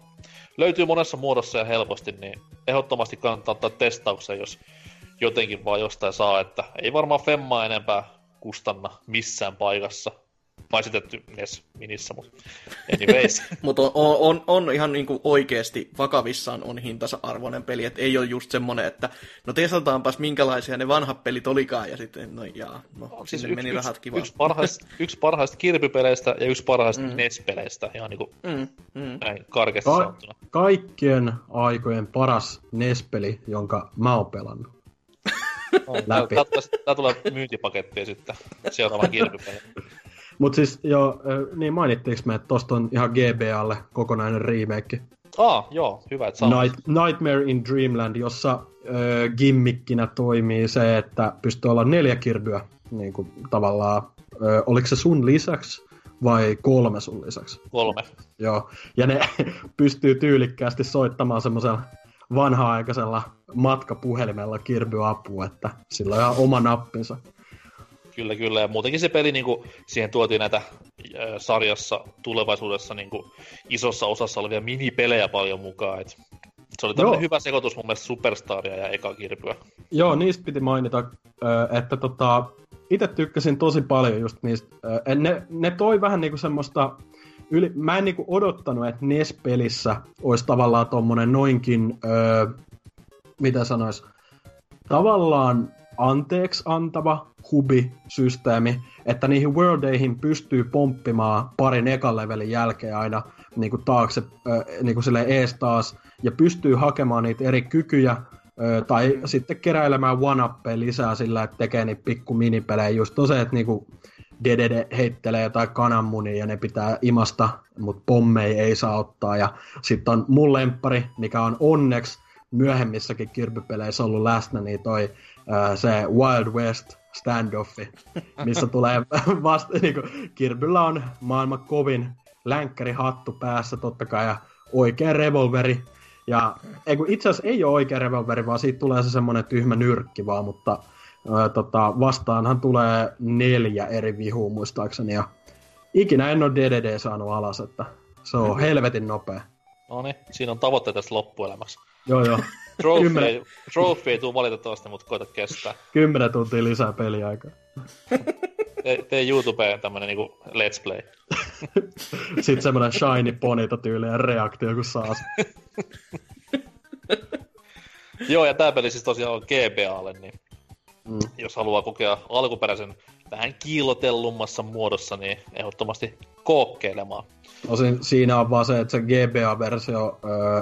Speaker 2: löytyy monessa muodossa ja helposti, niin ehdottomasti kannattaa ottaa testauksen, jos jotenkin vaan jostain saa, että ei varmaan femmaa enempää kustanna missään paikassa paitsi NES Minissä, mutta anyways.
Speaker 4: mutta on, on, on, ihan niinku oikeasti vakavissaan on hintansa arvoinen peli, että ei ole just semmoinen, että no testataanpas minkälaisia ne vanhat pelit olikaan, ja sitten no jaa, no, no siis yksi, meni yksi, rahat
Speaker 2: kiva. Yksi parhaista, yksi parhaista kirpypeleistä ja yksi parhaista mm. NES-peleistä, ihan niinku mm, mm. näin karkeasti Ka- sanottuna.
Speaker 3: Kaikkien aikojen paras NES-peli, jonka mä oon pelannut.
Speaker 2: läpi. Tää tulee myyntipakettia sitten seuraavan kirpypelin.
Speaker 3: Mutta siis jo, niin mainittiinko me, että tosta on ihan GBAlle kokonainen remake.
Speaker 2: Ah, joo, hyvä, että
Speaker 3: Night, Nightmare in Dreamland, jossa äh, gimmikkinä toimii se, että pystyy olla neljä kirbyä niin kuin, tavallaan. Äh, oliko se sun lisäksi vai kolme sun lisäksi?
Speaker 2: Kolme.
Speaker 3: Joo, ja ne pystyy tyylikkäästi soittamaan semmoisella vanha-aikaisella matkapuhelimella kirbyapua, että sillä on ihan oma nappinsa.
Speaker 2: Kyllä, kyllä. Ja muutenkin se peli, niin kuin, siihen tuotiin näitä äh, sarjassa tulevaisuudessa niin kuin, isossa osassa olevia minipelejä paljon mukaan. Et se oli tämmöinen hyvä sekoitus mun mielestä Superstaria ja eka kirpyä.
Speaker 3: Joo, niistä piti mainita, että tota, itse tykkäsin tosi paljon just niistä. Ne, ne toi vähän niinku semmoista... Yli, mä en niinku odottanut, että NES-pelissä olisi tavallaan tommonen noinkin... Öö, mitä sanois? Tavallaan anteeksi antava hubi-systeemi, että niihin worldeihin pystyy pomppimaan parin ekan levelin jälkeen aina niin kuin taakse, niin kuin ees taas, ja pystyy hakemaan niitä eri kykyjä, tai sitten keräilemään one lisää sillä, että tekee niitä pikku minipelejä. Just on se, että niinku Dedede heittelee jotain kananmunia ja ne pitää imasta, mutta pommei ei saa ottaa. Ja sitten on mun lemppari, mikä on onneksi myöhemmissäkin kirpypeleissä ollut läsnä, niin toi se Wild West standoffi, missä tulee vasta, niin kuin, Kirbyllä on maailman kovin länkkärihattu päässä totta kai ja oikea revolveri. Ja ei, itse asiassa ei ole oikea revolveri, vaan siitä tulee se semmoinen tyhmä nyrkki vaan, mutta ää, tota, vastaanhan tulee neljä eri vihua muistaakseni. Ja ikinä en ole DDD saanut alas, että se on helvetin nopea.
Speaker 2: No niin, siinä on tavoitteet tästä loppuelämässä.
Speaker 3: Joo, joo.
Speaker 2: Trophy, trophy ei tule valitettavasti, mutta koita kestää.
Speaker 3: Kymmenen tuntia lisää peliaikaa.
Speaker 2: Tee, tee YouTubeen tämmönen niinku let's play.
Speaker 3: Sitten semmonen shiny ponita tyylinen reaktio, kun saas.
Speaker 2: Joo, ja tää peli siis tosiaan on GBAlle, niin mm. jos haluaa kokea alkuperäisen vähän kiilotellummassa muodossa, niin ehdottomasti kookkeilemaan.
Speaker 3: No siinä on vaan se, että se GBA-versio öö,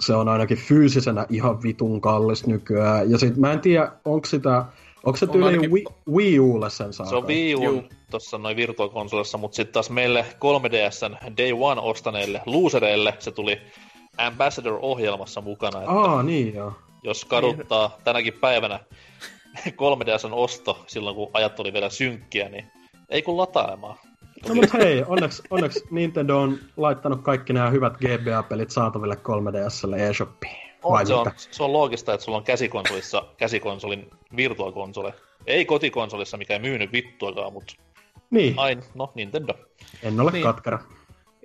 Speaker 3: se on ainakin fyysisenä ihan vitun kallis nykyään. Ja sit mä en tiedä, onko sitä, onko se tyyli ainakin... Wii, Wii Ulle sen saa?
Speaker 2: Se on Wii U tuossa noin virtuaalikonsolissa, mutta sitten taas meille 3DSn Day One ostaneille losereille se tuli Ambassador-ohjelmassa mukana. Että
Speaker 3: Aa, niin joo.
Speaker 2: Jos kaduttaa niin. tänäkin päivänä 3DSn osto silloin, kun ajat oli vielä synkkiä, niin ei kun lataamaan.
Speaker 3: No mutta hei, onneksi, onneksi Nintendo on laittanut kaikki nämä hyvät GBA-pelit saataville 3DSlle eShopiin.
Speaker 2: On, se, on, se on loogista, että sulla on käsikonsolissa käsikonsolin virtuaalkonsole. Ei kotikonsolissa, mikä ei myynyt vittuakaan, mutta
Speaker 3: niin.
Speaker 2: Ain, no Nintendo.
Speaker 3: En ole
Speaker 4: niin.
Speaker 3: katkara.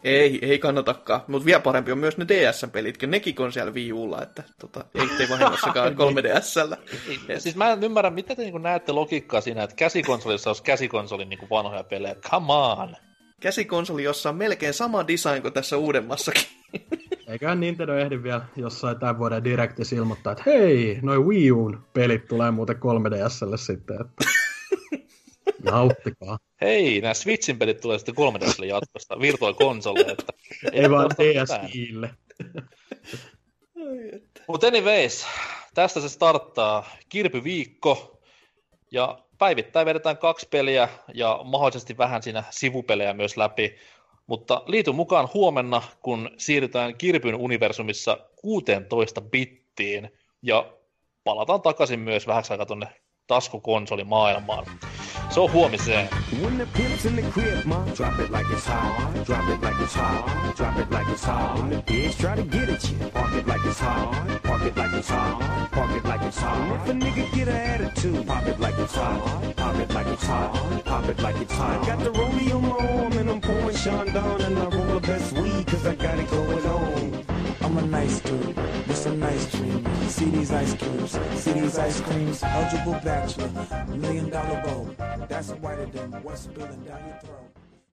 Speaker 4: Ei, ei kannatakaan. Mutta vielä parempi on myös ne DS-pelitkin. Nekin on siellä Wii Ulla, että tota, ei tee vahingossakaan 3DSllä.
Speaker 2: Yes. Siis mä en ymmärrä, mitä te niin näette logiikkaa siinä, että käsikonsolissa olisi käsikonsolin niin vanhoja pelejä. Come on!
Speaker 4: Käsikonsoli, jossa on melkein sama design kuin tässä uudemmassakin.
Speaker 3: Eiköhän Nintendo ehdi vielä jossain tämän vuoden Directissa ilmoittaa, että hei, noin Wii Uun pelit tulee muuten 3DSlle sitten, että nauttikaa.
Speaker 1: Hei, nämä Switchin pelit tulee sitten 3DSlle jatkosta, Virtual Console, että
Speaker 3: ei vaan DSiille.
Speaker 1: Mutta anyways, tästä se starttaa Kirpy-viikko, ja päivittäin vedetään kaksi peliä ja mahdollisesti vähän siinä sivupelejä myös läpi. Mutta liity mukaan huomenna, kun siirrytään Kirpyn universumissa 16 bittiin ja palataan takaisin myös vähän aikaa tuonne taskukonsolimaailmaan. Se on huomiseen. When the pimp's in the crib, ma, drop it like. Drop it like. Drop it like try to get at you, it like it like it like. If a nigga get pop it like. Pop it like. Pop it like. Got the and I'm pouring and I roll the best weed cause I got it going on. I'm a nice dude with some nice dreams. See these ice cubes, see these ice creams. Eligible bachelor, million dollar bow. That's whiter than what's spilling down your throat.